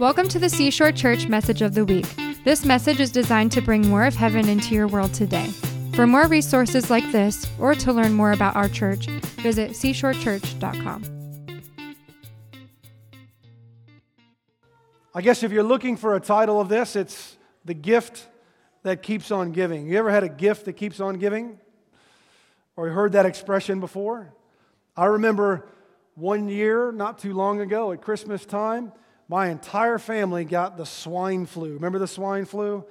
Welcome to the Seashore Church Message of the Week. This message is designed to bring more of heaven into your world today. For more resources like this, or to learn more about our church, visit seashorechurch.com. I guess if you're looking for a title of this, it's The Gift That Keeps on Giving. You ever had a gift that keeps on giving? Or heard that expression before? I remember one year, not too long ago, at Christmas time, my entire family got the swine flu. Remember the swine flu?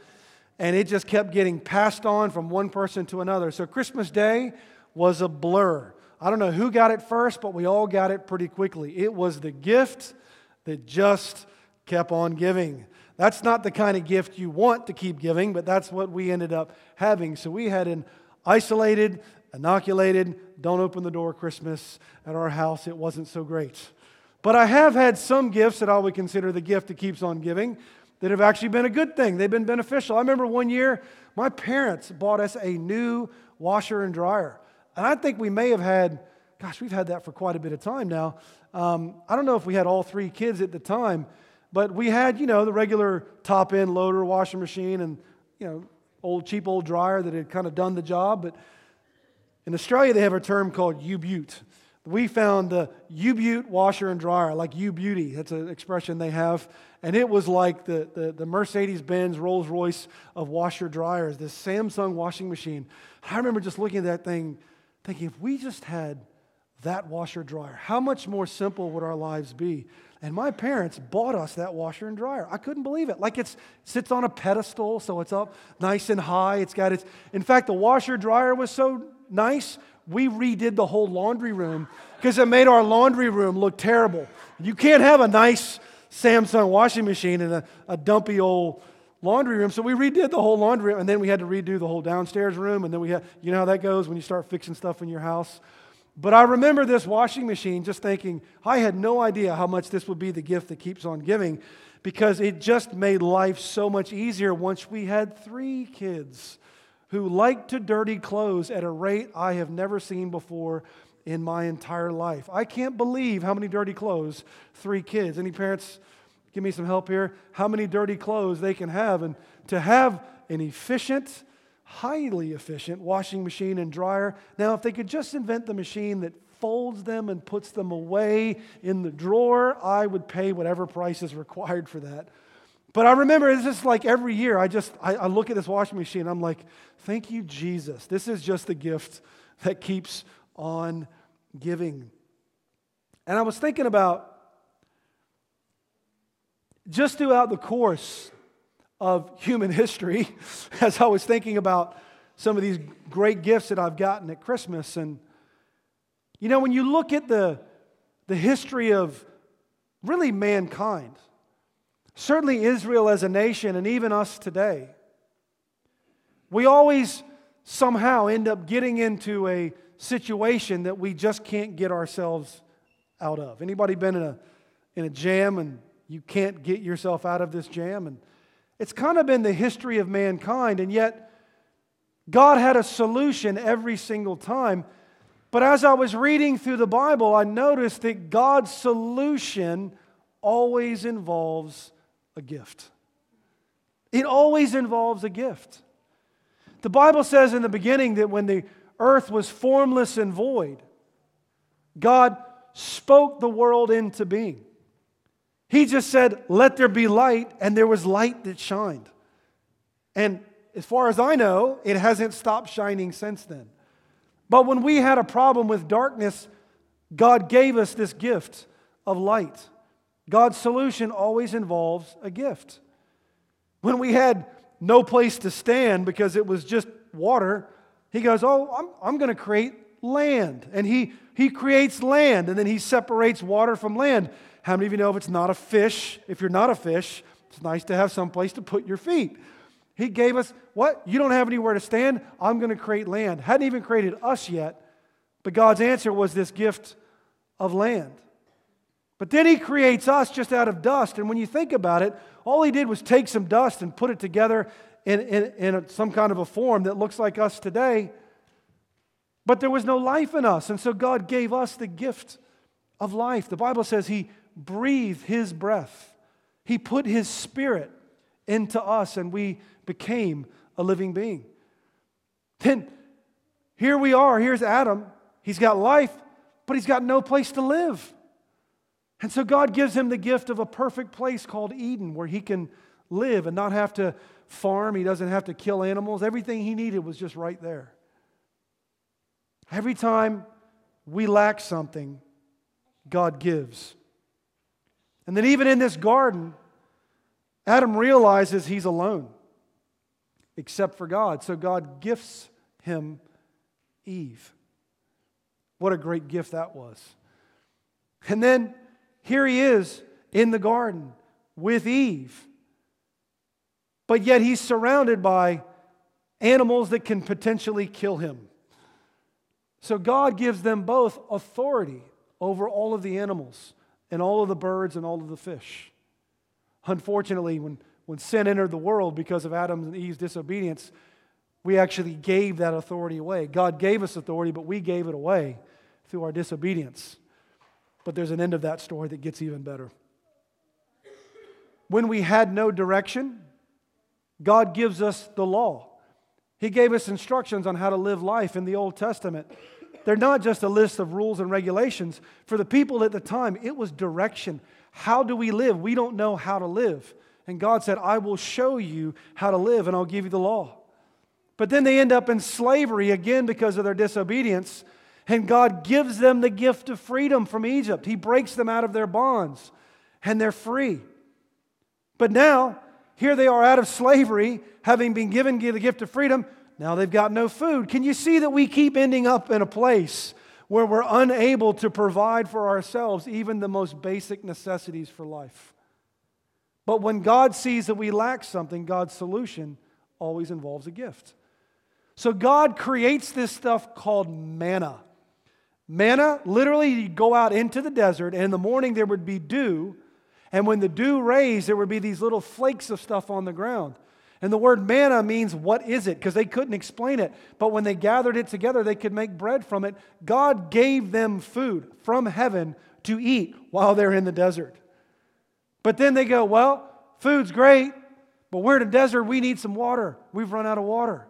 And it just kept getting passed on from one person to another. So Christmas Day was a blur. I don't know who got it first, but we all got it pretty quickly. It was the gift that just kept on giving. That's not the kind of gift you want to keep giving, but that's what we ended up having. So we had an isolated, inoculated, don't open the door Christmas at our house. It wasn't so great. But I have had some gifts that I would consider the gift that keeps on giving that have actually been a good thing. They've been beneficial. I remember one year my parents bought us a new washer and dryer. And I think we may have had, gosh, we've had that for quite a bit of time now. Um, I don't know if we had all three kids at the time, but we had, you know, the regular top end loader, washing machine, and, you know, old, cheap old dryer that had kind of done the job. But in Australia, they have a term called U-Butte we found the U-Butte washer and dryer, like U-Beauty. That's an expression they have. And it was like the, the, the Mercedes-Benz Rolls Royce of washer dryers, this Samsung washing machine. I remember just looking at that thing, thinking, if we just had that washer dryer, how much more simple would our lives be? And my parents bought us that washer and dryer. I couldn't believe it. Like it sits on a pedestal, so it's up nice and high. It's got its, in fact, the washer dryer was so nice, we redid the whole laundry room because it made our laundry room look terrible. You can't have a nice Samsung washing machine in a, a dumpy old laundry room. So we redid the whole laundry room, and then we had to redo the whole downstairs room. And then we had, you know how that goes when you start fixing stuff in your house. But I remember this washing machine just thinking, I had no idea how much this would be the gift that keeps on giving because it just made life so much easier once we had three kids who like to dirty clothes at a rate I have never seen before in my entire life. I can't believe how many dirty clothes three kids, any parents, give me some help here, how many dirty clothes they can have. And to have an efficient, highly efficient washing machine and dryer. Now, if they could just invent the machine that folds them and puts them away in the drawer, I would pay whatever price is required for that. But I remember it's just like every year, I just I, I look at this washing machine. I'm like, thank you, Jesus. This is just the gift that keeps on giving. And I was thinking about just throughout the course of human history, as I was thinking about some of these great gifts that I've gotten at Christmas. And, you know, when you look at the, the history of really mankind, Certainly, Israel as a nation, and even us today, we always somehow end up getting into a situation that we just can't get ourselves out of. Anybody been in a, in a jam and you can't get yourself out of this jam? And it's kind of been the history of mankind, and yet God had a solution every single time. But as I was reading through the Bible, I noticed that God's solution always involves a gift. It always involves a gift. The Bible says in the beginning that when the earth was formless and void, God spoke the world into being. He just said, Let there be light, and there was light that shined. And as far as I know, it hasn't stopped shining since then. But when we had a problem with darkness, God gave us this gift of light. God's solution always involves a gift. When we had no place to stand because it was just water, he goes, Oh, I'm, I'm going to create land. And he, he creates land and then he separates water from land. How many of you know if it's not a fish, if you're not a fish, it's nice to have some place to put your feet. He gave us what? You don't have anywhere to stand? I'm going to create land. Hadn't even created us yet, but God's answer was this gift of land. But then he creates us just out of dust. And when you think about it, all he did was take some dust and put it together in, in, in some kind of a form that looks like us today. But there was no life in us. And so God gave us the gift of life. The Bible says he breathed his breath He put His Spirit into us and we became a living being. Then here we are. Here's Adam. He's got life, but he's got no place to live. And so God gives him the gift of a perfect place called Eden where he can live and not have to farm. He doesn't have to kill animals. Everything he needed was just right there. Every time we lack something, God gives. And then, even in this garden, Adam realizes he's alone except for God. So God gifts him Eve. What a great gift that was. And then here he is in the garden with Eve. But yet he's surrounded by animals that can potentially kill him. So God gives them both authority over all of the animals and all of the birds and all of the fish. Unfortunately, when, when sin entered the world because of Adam and Eve's disobedience, we actually gave that authority away. God gave us authority, but we gave it away through our disobedience. But there's an end of that story that gets even better. When we had no direction, God gives us the law. He gave us instructions on how to live life in the Old Testament. They're not just a list of rules and regulations. For the people at the time, it was direction. How do we live? We don't know how to live. And God said, I will show you how to live and I'll give you the law. But then they end up in slavery again because of their disobedience. And God gives them the gift of freedom from Egypt. He breaks them out of their bonds and they're free. But now, here they are out of slavery, having been given the gift of freedom. Now they've got no food. Can you see that we keep ending up in a place where we're unable to provide for ourselves even the most basic necessities for life? But when God sees that we lack something, God's solution always involves a gift. So God creates this stuff called manna. Manna, literally, you'd go out into the desert, and in the morning there would be dew. And when the dew raised, there would be these little flakes of stuff on the ground. And the word manna means what is it? Because they couldn't explain it. But when they gathered it together, they could make bread from it. God gave them food from heaven to eat while they're in the desert. But then they go, well, food's great, but we're in a desert. We need some water. We've run out of water.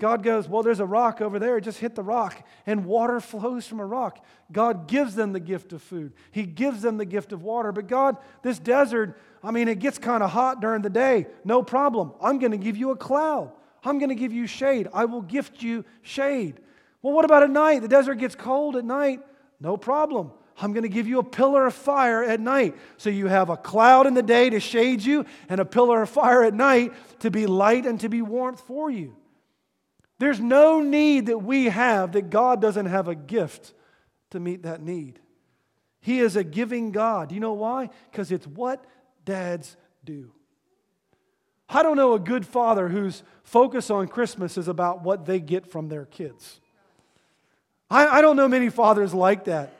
God goes, Well, there's a rock over there. Just hit the rock, and water flows from a rock. God gives them the gift of food, He gives them the gift of water. But God, this desert, I mean, it gets kind of hot during the day. No problem. I'm going to give you a cloud, I'm going to give you shade. I will gift you shade. Well, what about at night? The desert gets cold at night. No problem. I'm going to give you a pillar of fire at night. So you have a cloud in the day to shade you, and a pillar of fire at night to be light and to be warmth for you. There's no need that we have that God doesn't have a gift to meet that need. He is a giving God. Do you know why? Because it's what dads do. I don't know a good father whose focus on Christmas is about what they get from their kids. I, I don't know many fathers like that,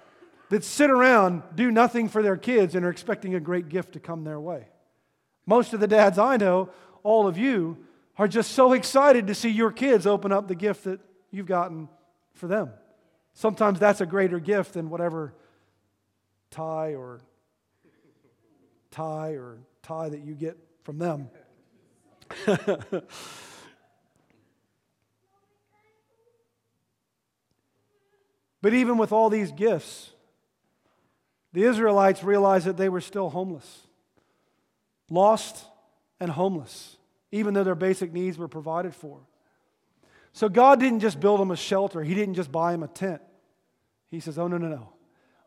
that sit around, do nothing for their kids, and are expecting a great gift to come their way. Most of the dads I know, all of you, are just so excited to see your kids open up the gift that you've gotten for them. Sometimes that's a greater gift than whatever tie or tie or tie that you get from them. but even with all these gifts, the Israelites realized that they were still homeless, lost and homeless even though their basic needs were provided for. So God didn't just build them a shelter, He didn't just buy them a tent. He says, Oh, no, no, no.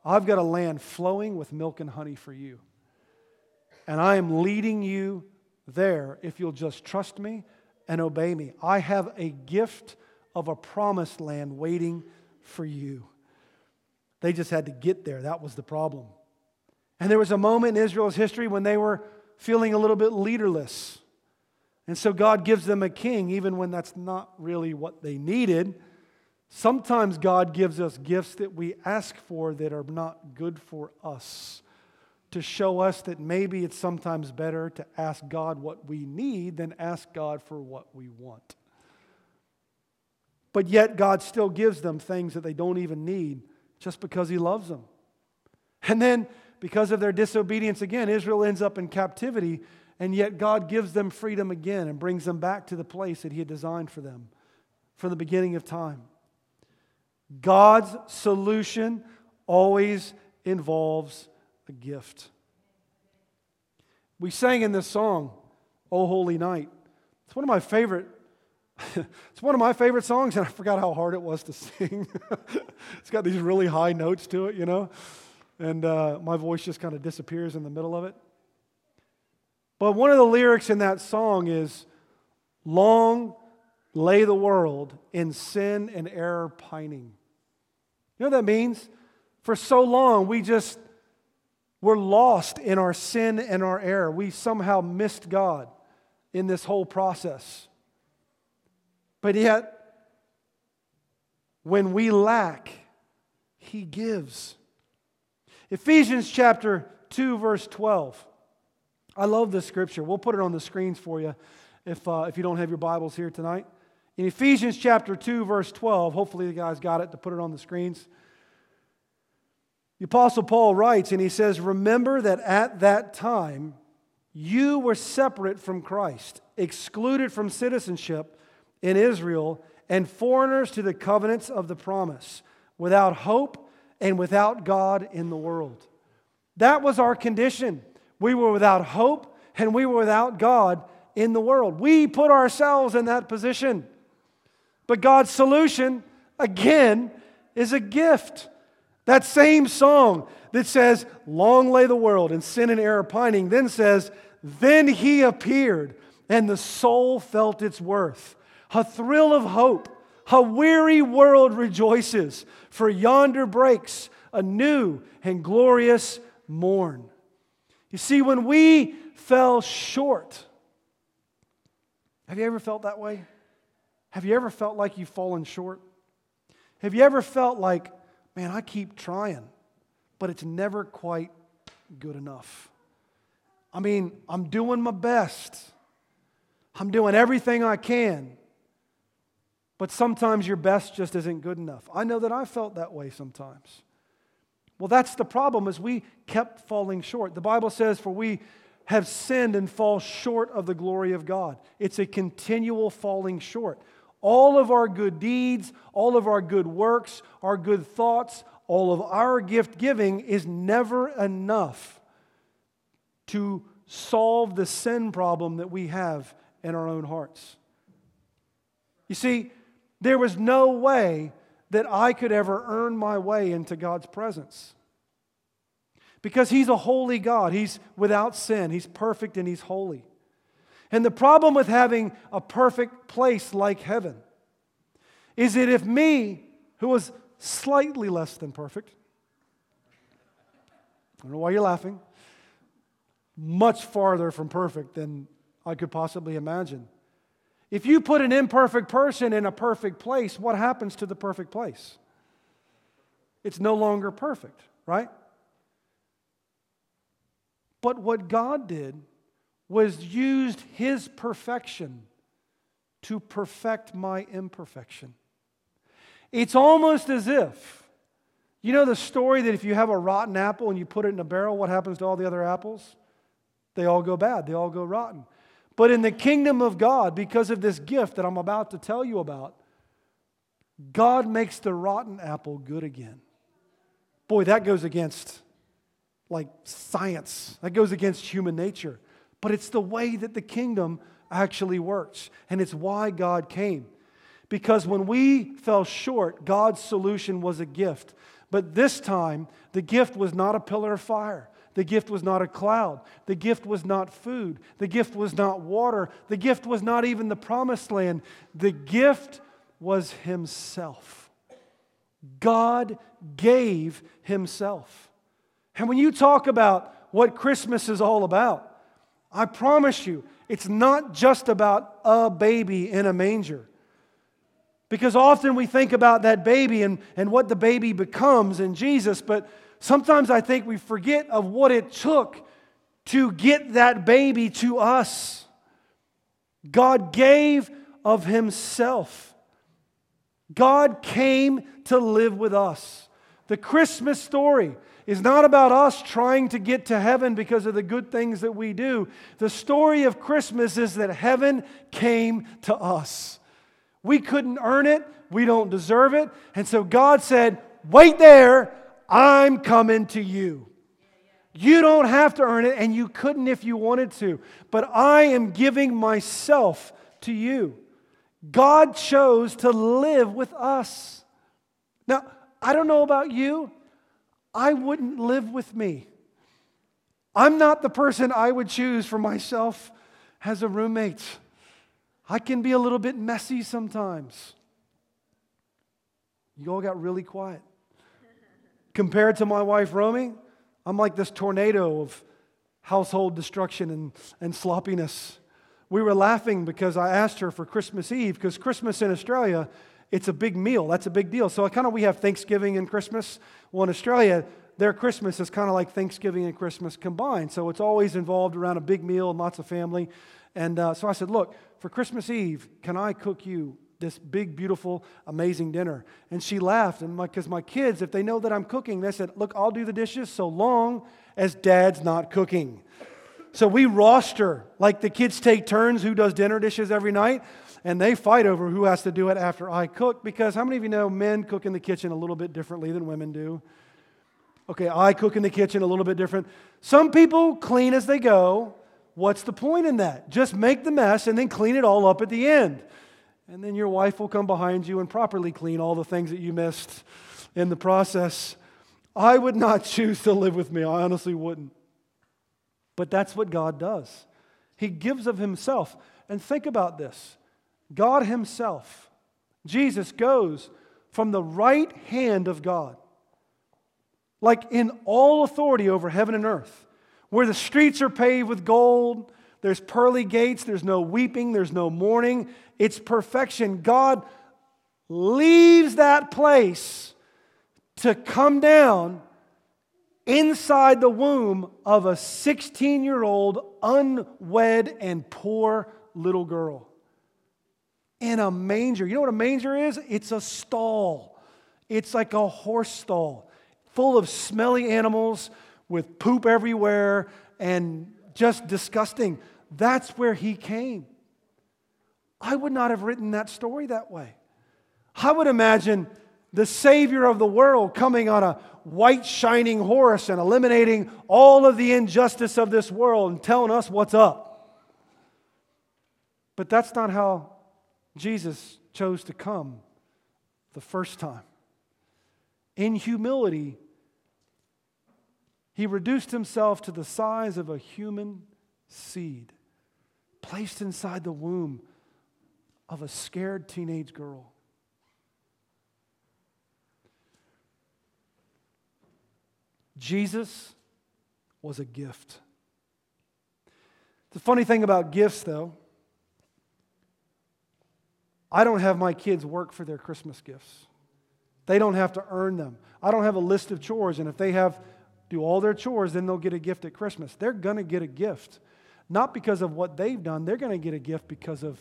I've got a land flowing with milk and honey for you. And I am leading you there if you'll just trust me and obey me. I have a gift of a promised land waiting for you. They just had to get there. That was the problem. And there was a moment in Israel's history when they were feeling a little bit leaderless. And so God gives them a king, even when that's not really what they needed. Sometimes God gives us gifts that we ask for that are not good for us to show us that maybe it's sometimes better to ask God what we need than ask God for what we want. But yet, God still gives them things that they don't even need just because He loves them. And then because of their disobedience again, Israel ends up in captivity, and yet God gives them freedom again and brings them back to the place that He had designed for them from the beginning of time. God's solution always involves a gift. We sang in this song, O Holy Night. It's one of my favorite. it's one of my favorite songs, and I forgot how hard it was to sing. it's got these really high notes to it, you know, and uh, my voice just kind of disappears in the middle of it. But one of the lyrics in that song is, Long lay the world in sin and error pining. You know what that means? For so long, we just were lost in our sin and our error. We somehow missed God in this whole process. But yet, when we lack, He gives. Ephesians chapter 2, verse 12. I love this scripture. We'll put it on the screens for you if, uh, if you don't have your Bibles here tonight. In Ephesians chapter 2, verse 12, hopefully the guys got it to put it on the screens. The Apostle Paul writes, and he says, Remember that at that time you were separate from Christ, excluded from citizenship in Israel, and foreigners to the covenants of the promise, without hope and without God in the world. That was our condition. We were without hope and we were without God in the world. We put ourselves in that position. But God's solution, again, is a gift. That same song that says, Long lay the world in sin and error pining, then says, Then he appeared, and the soul felt its worth. A thrill of hope, a weary world rejoices, for yonder breaks a new and glorious morn. You see, when we fell short, have you ever felt that way? Have you ever felt like you've fallen short? Have you ever felt like, man, I keep trying, but it's never quite good enough? I mean, I'm doing my best, I'm doing everything I can, but sometimes your best just isn't good enough. I know that I felt that way sometimes. Well, that's the problem is we kept falling short. The Bible says, for we have sinned and fall short of the glory of God. It's a continual falling short. All of our good deeds, all of our good works, our good thoughts, all of our gift giving is never enough to solve the sin problem that we have in our own hearts. You see, there was no way that I could ever earn my way into God's presence. Because He's a holy God. He's without sin. He's perfect and He's holy. And the problem with having a perfect place like heaven is that if me, who was slightly less than perfect, I don't know why you're laughing, much farther from perfect than I could possibly imagine. If you put an imperfect person in a perfect place, what happens to the perfect place? It's no longer perfect, right? But what God did was used his perfection to perfect my imperfection. It's almost as if, you know, the story that if you have a rotten apple and you put it in a barrel, what happens to all the other apples? They all go bad, they all go rotten. But in the kingdom of God, because of this gift that I'm about to tell you about, God makes the rotten apple good again. Boy, that goes against like science, that goes against human nature but it's the way that the kingdom actually works. And it's why God came. Because when we fell short, God's solution was a gift. But this time, the gift was not a pillar of fire. The gift was not a cloud. The gift was not food. The gift was not water. The gift was not even the promised land. The gift was Himself. God gave Himself. And when you talk about what Christmas is all about, I promise you, it's not just about a baby in a manger. Because often we think about that baby and, and what the baby becomes in Jesus, but sometimes I think we forget of what it took to get that baby to us. God gave of Himself. God came to live with us. The Christmas story is not about us trying to get to heaven because of the good things that we do. The story of Christmas is that heaven came to us. We couldn't earn it, we don't deserve it. And so God said, Wait there, I'm coming to you. You don't have to earn it, and you couldn't if you wanted to. But I am giving myself to you. God chose to live with us. Now, I don't know about you, I wouldn't live with me. I'm not the person I would choose for myself as a roommate. I can be a little bit messy sometimes. You all got really quiet. Compared to my wife, Romy, I'm like this tornado of household destruction and, and sloppiness. We were laughing because I asked her for Christmas Eve, because Christmas in Australia, it's a big meal. That's a big deal. So kind of we have Thanksgiving and Christmas. Well, in Australia, their Christmas is kind of like Thanksgiving and Christmas combined. So it's always involved around a big meal and lots of family. And uh, so I said, Look, for Christmas Eve, can I cook you this big, beautiful, amazing dinner? And she laughed. And because my, my kids, if they know that I'm cooking, they said, Look, I'll do the dishes so long as dad's not cooking. So we roster, like the kids take turns who does dinner dishes every night, and they fight over who has to do it after I cook. Because how many of you know men cook in the kitchen a little bit differently than women do? Okay, I cook in the kitchen a little bit different. Some people clean as they go. What's the point in that? Just make the mess and then clean it all up at the end. And then your wife will come behind you and properly clean all the things that you missed in the process. I would not choose to live with me. I honestly wouldn't. But that's what God does. He gives of Himself. And think about this God Himself, Jesus, goes from the right hand of God, like in all authority over heaven and earth, where the streets are paved with gold, there's pearly gates, there's no weeping, there's no mourning. It's perfection. God leaves that place to come down inside the womb of a 16 year old, unwed, and poor little girl. In a manger. You know what a manger is? It's a stall, it's like a horse stall full of smelly animals with poop everywhere and just disgusting. That's where he came. I would not have written that story that way. I would imagine the Savior of the world coming on a white shining horse and eliminating all of the injustice of this world and telling us what's up. But that's not how Jesus chose to come the first time. In humility, he reduced himself to the size of a human seed, placed inside the womb of a scared teenage girl. Jesus was a gift. The funny thing about gifts, though, I don't have my kids work for their Christmas gifts. They don't have to earn them. I don't have a list of chores, and if they have do all their chores, then they'll get a gift at Christmas. They're going to get a gift. Not because of what they've done, they're going to get a gift because of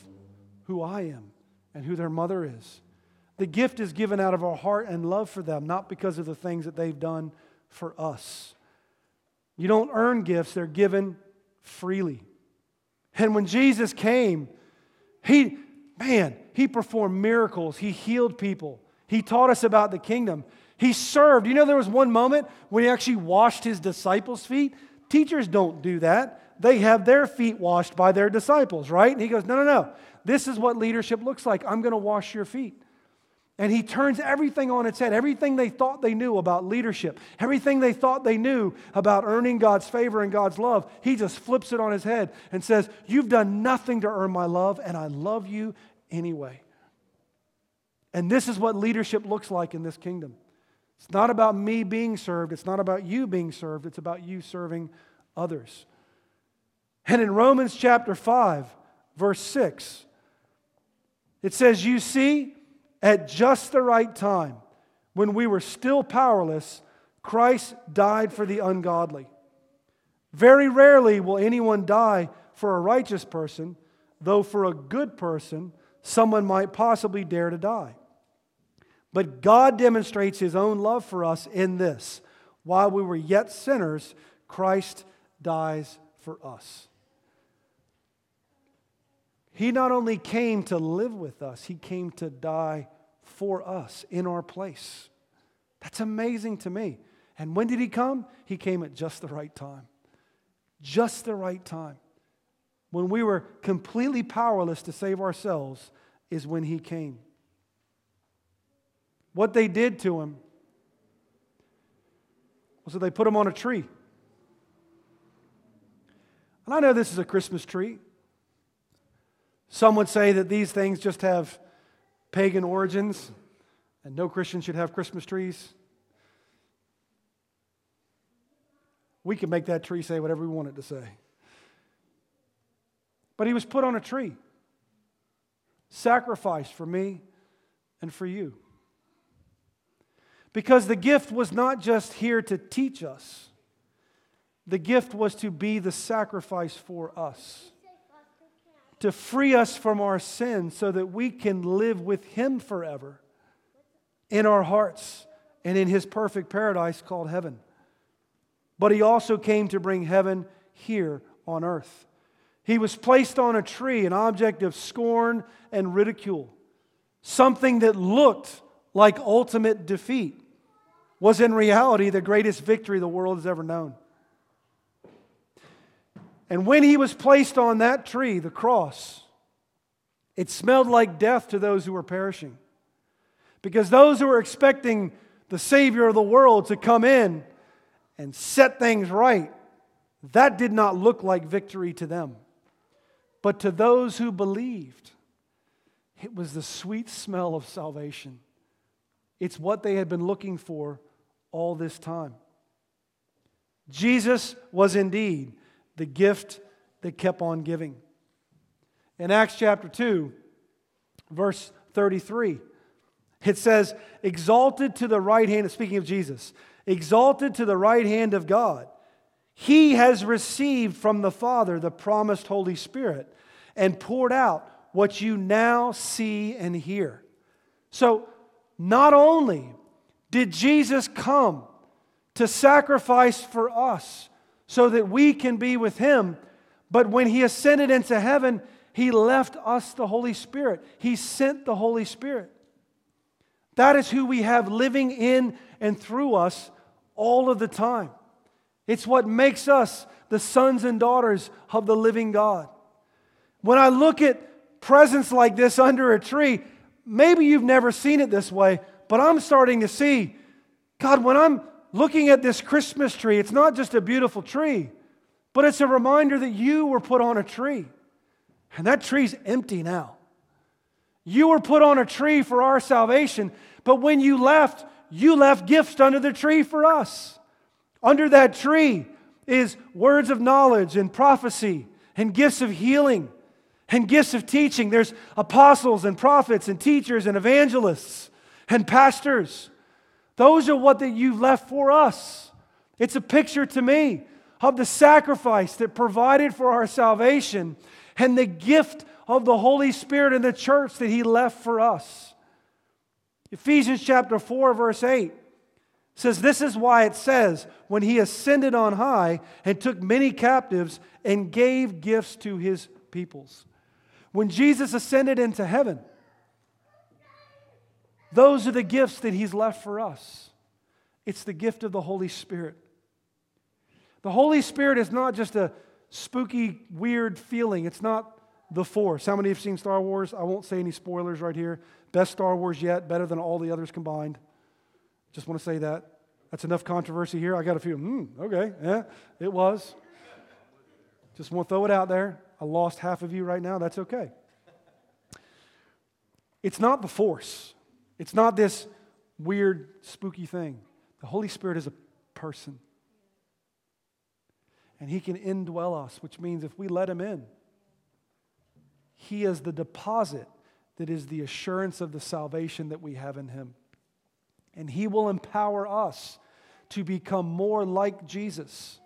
who I am and who their mother is. The gift is given out of our heart and love for them, not because of the things that they've done for us. You don't earn gifts, they're given freely. And when Jesus came, he, man, he performed miracles. He healed people. He taught us about the kingdom. He served. You know, there was one moment when he actually washed his disciples' feet. Teachers don't do that. They have their feet washed by their disciples, right? And he goes, No, no, no. This is what leadership looks like. I'm going to wash your feet. And he turns everything on its head. Everything they thought they knew about leadership, everything they thought they knew about earning God's favor and God's love, he just flips it on his head and says, You've done nothing to earn my love, and I love you anyway. And this is what leadership looks like in this kingdom. It's not about me being served, it's not about you being served, it's about you serving others. And in Romans chapter 5, verse 6, it says, You see, at just the right time, when we were still powerless, Christ died for the ungodly. Very rarely will anyone die for a righteous person, though for a good person, someone might possibly dare to die. But God demonstrates his own love for us in this While we were yet sinners, Christ dies for us. He not only came to live with us, he came to die for us in our place. That's amazing to me. And when did he come? He came at just the right time. Just the right time. When we were completely powerless to save ourselves, is when he came. What they did to him was that they put him on a tree. And I know this is a Christmas tree. Some would say that these things just have pagan origins and no Christian should have Christmas trees. We can make that tree say whatever we want it to say. But he was put on a tree, sacrificed for me and for you. Because the gift was not just here to teach us, the gift was to be the sacrifice for us to free us from our sins so that we can live with Him forever in our hearts and in His perfect paradise called heaven. But He also came to bring heaven here on earth. He was placed on a tree, an object of scorn and ridicule. Something that looked like ultimate defeat was in reality the greatest victory the world has ever known. And when he was placed on that tree, the cross, it smelled like death to those who were perishing. Because those who were expecting the Savior of the world to come in and set things right, that did not look like victory to them. But to those who believed, it was the sweet smell of salvation. It's what they had been looking for all this time. Jesus was indeed the gift that kept on giving. In Acts chapter 2, verse 33, it says, Exalted to the right hand, speaking of Jesus, exalted to the right hand of God, he has received from the Father the promised Holy Spirit and poured out what you now see and hear. So, not only did Jesus come to sacrifice for us, so that we can be with Him. But when He ascended into heaven, He left us the Holy Spirit. He sent the Holy Spirit. That is who we have living in and through us all of the time. It's what makes us the sons and daughters of the living God. When I look at presents like this under a tree, maybe you've never seen it this way, but I'm starting to see God, when I'm looking at this Christmas tree, it's not just a beautiful tree, but it's a reminder that you were put on a tree. And that tree's empty now. You were put on a tree for our salvation, but when you left, you left gifts under the tree for us. Under that tree is words of knowledge and prophecy and gifts of healing and gifts of teaching. There's apostles and prophets and teachers and evangelists and pastors. Those are what that you've left for us. It's a picture to me of the sacrifice that provided for our salvation and the gift of the Holy Spirit and the church that He left for us. Ephesians chapter 4, verse 8 says, This is why it says, When He ascended on high and took many captives and gave gifts to His peoples. When Jesus ascended into heaven, those are the gifts that He's left for us. It's the gift of the Holy Spirit. The Holy Spirit is not just a spooky, weird feeling. It's not the Force. How many have seen Star Wars? I won't say any spoilers right here. Best Star Wars yet, better than all the others combined. Just want to say that. That's enough controversy here. I got a few, hmm, okay, yeah, it was. Just want to throw it out there. I lost half of you right now. That's okay. It's not the Force. It's not this weird, spooky thing. The Holy Spirit is a person. And He can indwell us, which means if we let Him in, He is the deposit that is the assurance of the salvation that we have in Him. And He will empower us to become more like Jesus.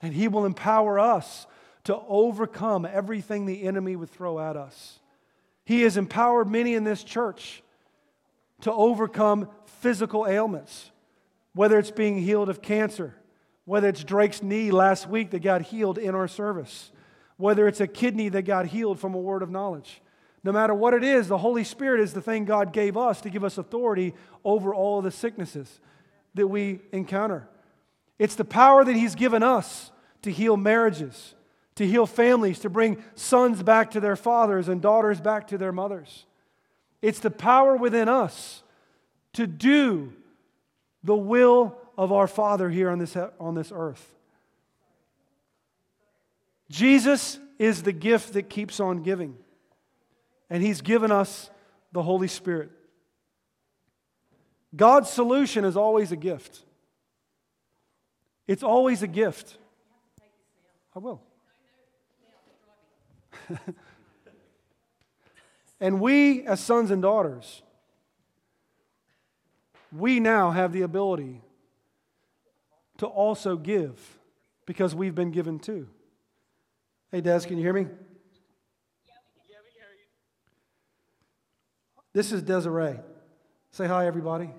And He will empower us to overcome everything the enemy would throw at us. He has empowered many in this church to overcome physical ailments. whether it's being healed of cancer, whether it's Drake's knee last week that got healed in our service, whether it's a kidney that got healed from a word of knowledge. No matter what it is, the Holy Spirit is the thing God gave us to give us authority over all of the sicknesses that we encounter. It's the power that He's given us to heal marriages, to heal families, to bring sons back to their fathers and daughters back to their mothers. It's the power within us to do the will of our Father here on this, on this earth. Jesus is the gift that keeps on giving, and He's given us the Holy Spirit. God's solution is always a gift. It's always a gift. I will. And we, as sons and daughters, we now have the ability to also give because we've been given too. Hey, Des, can you hear me? This is Desiree. Say hi, everybody.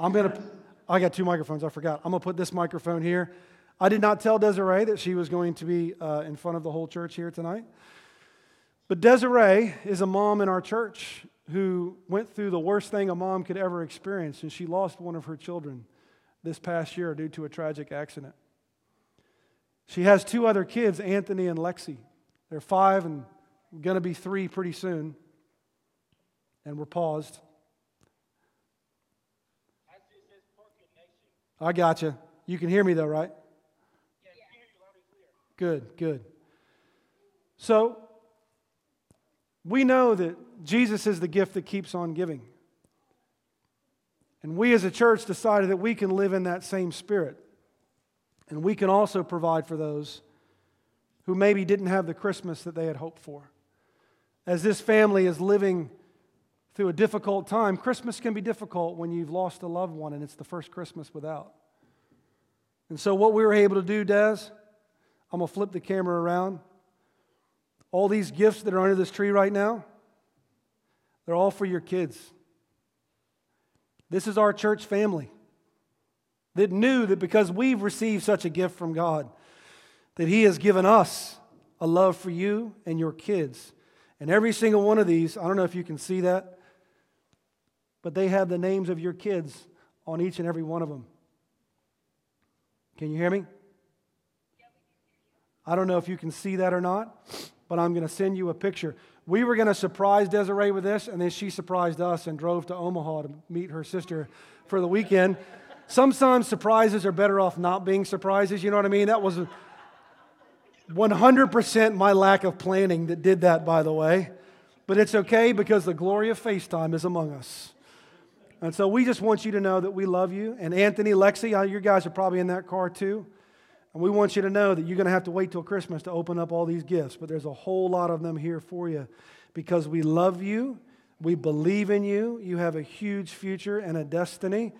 I'm going to, I got two microphones, I forgot. I'm going to put this microphone here. I did not tell Desiree that she was going to be uh, in front of the whole church here tonight. But Desiree is a mom in our church who went through the worst thing a mom could ever experience, and she lost one of her children this past year due to a tragic accident. She has two other kids, Anthony and Lexi. They're five and going to be three pretty soon. And we're paused. I got you. You can hear me though, right? Good, good. So, we know that Jesus is the gift that keeps on giving. And we as a church decided that we can live in that same spirit. And we can also provide for those who maybe didn't have the Christmas that they had hoped for. As this family is living through a difficult time, Christmas can be difficult when you've lost a loved one and it's the first Christmas without. And so, what we were able to do, Des, I'm going to flip the camera around. All these gifts that are under this tree right now, they're all for your kids. This is our church family that knew that because we've received such a gift from God, that He has given us a love for you and your kids. And every single one of these, I don't know if you can see that, but they have the names of your kids on each and every one of them. Can you hear me? I don't know if you can see that or not, but I'm going to send you a picture. We were going to surprise Desiree with this, and then she surprised us and drove to Omaha to meet her sister for the weekend. Sometimes surprises are better off not being surprises, you know what I mean? That was 100% my lack of planning that did that, by the way. But it's okay because the glory of FaceTime is among us. And so we just want you to know that we love you. And Anthony, Lexi, uh, you guys are probably in that car too. And we want you to know that you're going to have to wait till Christmas to open up all these gifts. But there's a whole lot of them here for you because we love you. We believe in you. You have a huge future and a destiny.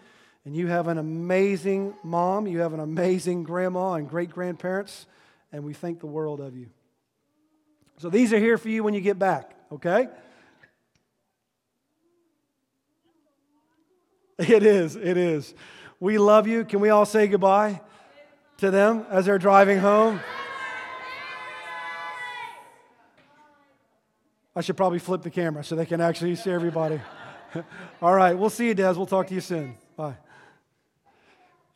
And you have an amazing mom. You have an amazing grandma and great grandparents. And we think the world of you. So these are here for you when you get back, okay? It is, it is. We love you. Can we all say goodbye to them as they're driving home? I should probably flip the camera so they can actually see everybody. all right, we'll see you, Des. We'll talk to you soon. Bye.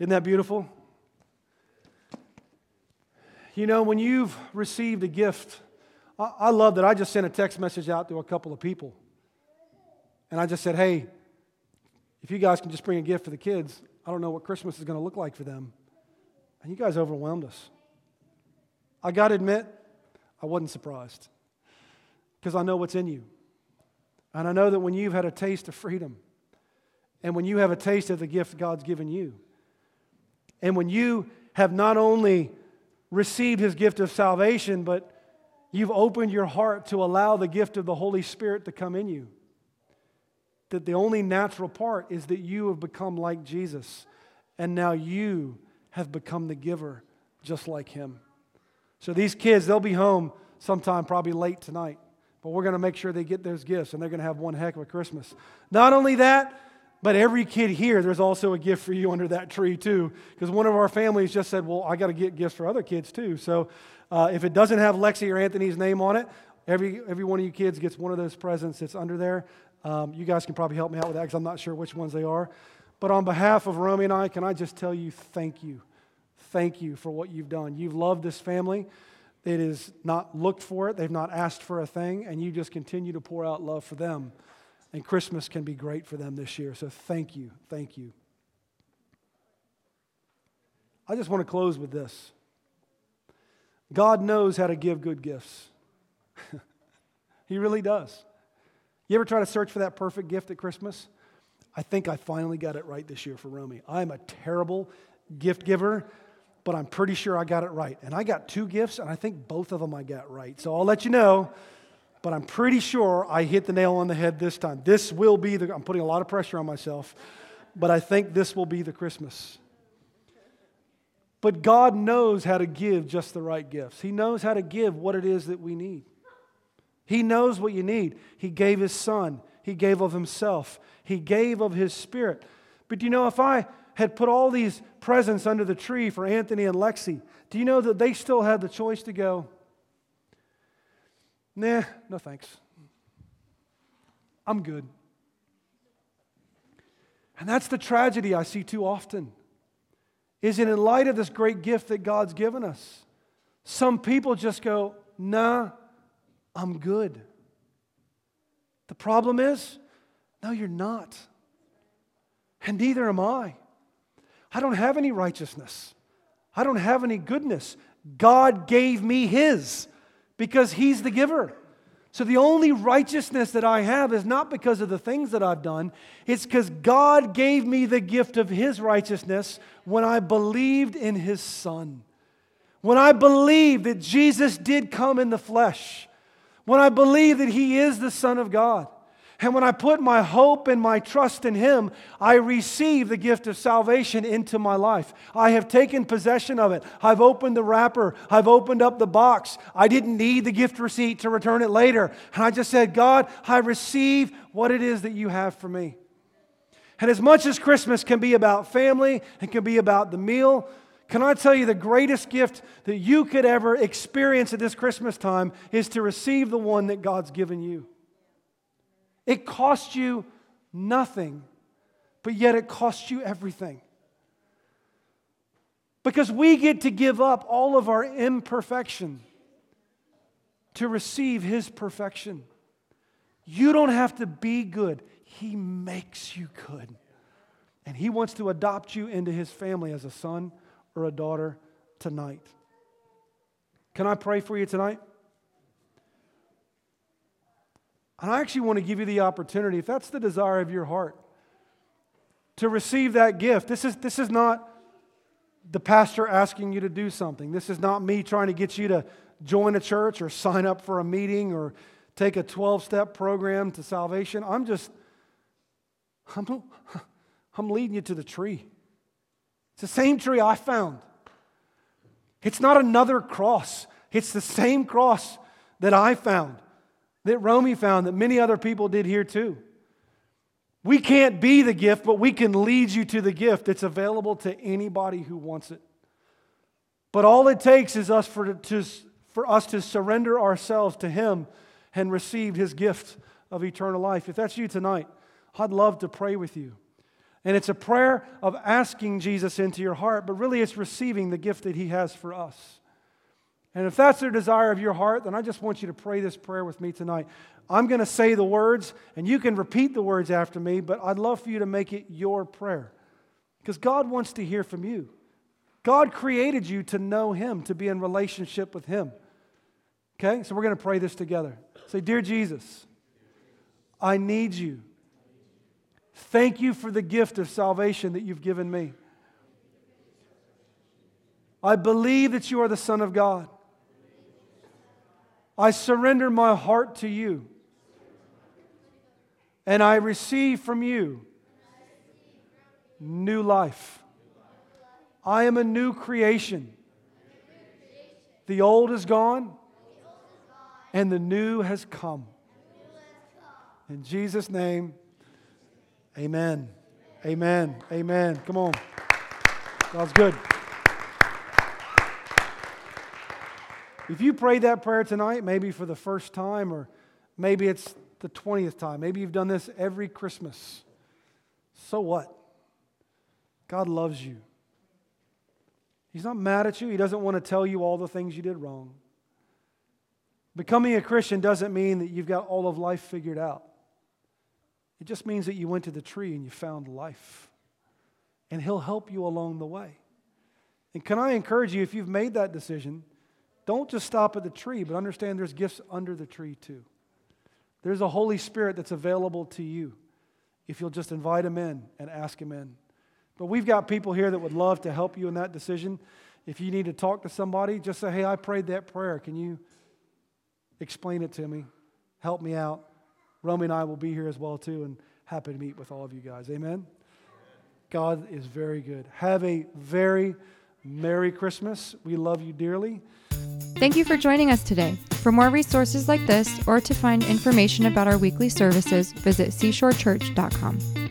Isn't that beautiful? You know, when you've received a gift, I, I love that I just sent a text message out to a couple of people. And I just said, hey, if you guys can just bring a gift for the kids, I don't know what Christmas is going to look like for them. And you guys overwhelmed us. I got to admit, I wasn't surprised because I know what's in you. And I know that when you've had a taste of freedom, and when you have a taste of the gift God's given you, and when you have not only received his gift of salvation, but you've opened your heart to allow the gift of the Holy Spirit to come in you that the only natural part is that you have become like Jesus, and now you have become the giver just like him. So these kids, they'll be home sometime, probably late tonight. But we're going to make sure they get those gifts and they're going to have one heck of a Christmas. Not only that, but every kid here, there's also a gift for you under that tree, too. Because one of our families just said, Well, I got to get gifts for other kids, too. So uh, if it doesn't have Lexi or Anthony's name on it, every, every one of you kids gets one of those presents that's under there. Um, you guys can probably help me out with that because I'm not sure which ones they are. But on behalf of Romy and I, can I just tell you thank you? Thank you for what you've done. You've loved this family. It is not looked for it, they've not asked for a thing, and you just continue to pour out love for them. And Christmas can be great for them this year. So thank you. Thank you. I just want to close with this God knows how to give good gifts, He really does. You ever try to search for that perfect gift at Christmas? I think I finally got it right this year for Romy. I'm a terrible gift giver, but I'm pretty sure I got it right. And I got two gifts, and I think both of them I got right. So I'll let you know but I'm pretty sure I hit the nail on the head this time. This will be the, I'm putting a lot of pressure on myself, but I think this will be the Christmas. But God knows how to give just the right gifts. He knows how to give what it is that we need. He knows what you need. He gave His Son, He gave of Himself, He gave of His Spirit. But do you know, if I had put all these presents under the tree for Anthony and Lexi, do you know that they still had the choice to go, Nah, no thanks. I'm good. And that's the tragedy I see too often. Is it in light of this great gift that God's given us? Some people just go, nah, I'm good. The problem is, no, you're not. And neither am I. I don't have any righteousness. I don't have any goodness. God gave me His because He's the giver. So the only righteousness that I have is not because of the things that I've done, it's because God gave me the gift of His righteousness when I believed in His Son. When I believed that Jesus did come in the flesh. When I believe that He is the Son of God. And when I put my hope and my trust in Him, I receive the gift of salvation into my life. I have taken possession of it. I've opened the wrapper. I've opened up the box. I didn't need the gift receipt to return it later. And I just said, God, I receive what it is that you have for me. And as much as Christmas can be about family and can be about the meal, can I tell you the greatest gift that you could ever experience at this Christmas time is to receive the one that God's given you? It costs you nothing, but yet it costs you everything. Because we get to give up all of our imperfection to receive His perfection. You don't have to be good, He makes you good. And He wants to adopt you into His family as a son or a daughter tonight. Can I pray for you tonight? And I actually want to give you the opportunity, if that's the desire of your heart, to receive that gift. This is, this is not the pastor asking you to do something. This is not me trying to get you to join a church or sign up for a meeting or take a 12 step program to salvation. I'm just, I'm, I'm leading you to the tree. It's the same tree I found. It's not another cross, it's the same cross that I found that Romy found that many other people did here too. We can't be the gift, but we can lead you to the gift. It's available to anybody who wants it. But all it takes is us for, to, for us to surrender ourselves to Him and receive His gift of eternal life. If that's you tonight, I'd love to pray with you. And it's a prayer of asking Jesus into your heart, but really it's receiving the gift that He has for us. And if that's the desire of your heart, then I just want you to pray this prayer with me tonight. I'm going to say the words, and you can repeat the words after me, but I'd love for you to make it your prayer. Because God wants to hear from you. God created you to know Him, to be in relationship with Him. Okay? So we're going to pray this together. Say, Dear Jesus, I need you. Thank you for the gift of salvation that you've given me. I believe that you are the Son of God. I surrender my heart to you. And I receive from you new life. I am a new creation. The old is gone, and the new has come. In Jesus' name, amen. Amen. Amen. Come on. God's good. If you prayed that prayer tonight, maybe for the first time, or maybe it's the 20th time, maybe you've done this every Christmas, so what? God loves you. He's not mad at you. He doesn't want to tell you all the things you did wrong. Becoming a Christian doesn't mean that you've got all of life figured out. It just means that you went to the tree and you found life. And He'll help you along the way. And can I encourage you, if you've made that decision, don't just stop at the tree, but understand there's gifts under the tree too. There's a Holy Spirit that's available to you if you'll just invite Him in and ask Him in. But we've got people here that would love to help you in that decision. If you need to talk to somebody, just say, hey, I prayed that prayer. Can you explain it to me? Help me out. Romy and I will be here as well, too, and happy to meet with all of you guys. Amen? God is very good. Have a very Merry Christmas. We love you dearly. Thank you for joining us today. For more resources like this or to find information about our weekly services, visit seashorechurch.com.